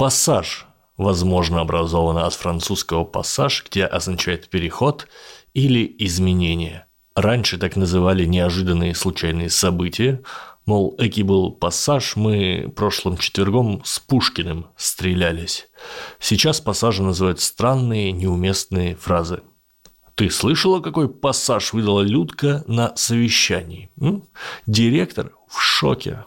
Пассаж, возможно, образовано от французского «пассаж», где означает «переход» или «изменение». Раньше так называли неожиданные случайные события, мол, эки был пассаж, мы прошлым четвергом с Пушкиным стрелялись. Сейчас пассажи называют странные, неуместные фразы. Ты слышала, какой пассаж выдала Людка на совещании? М? Директор в шоке.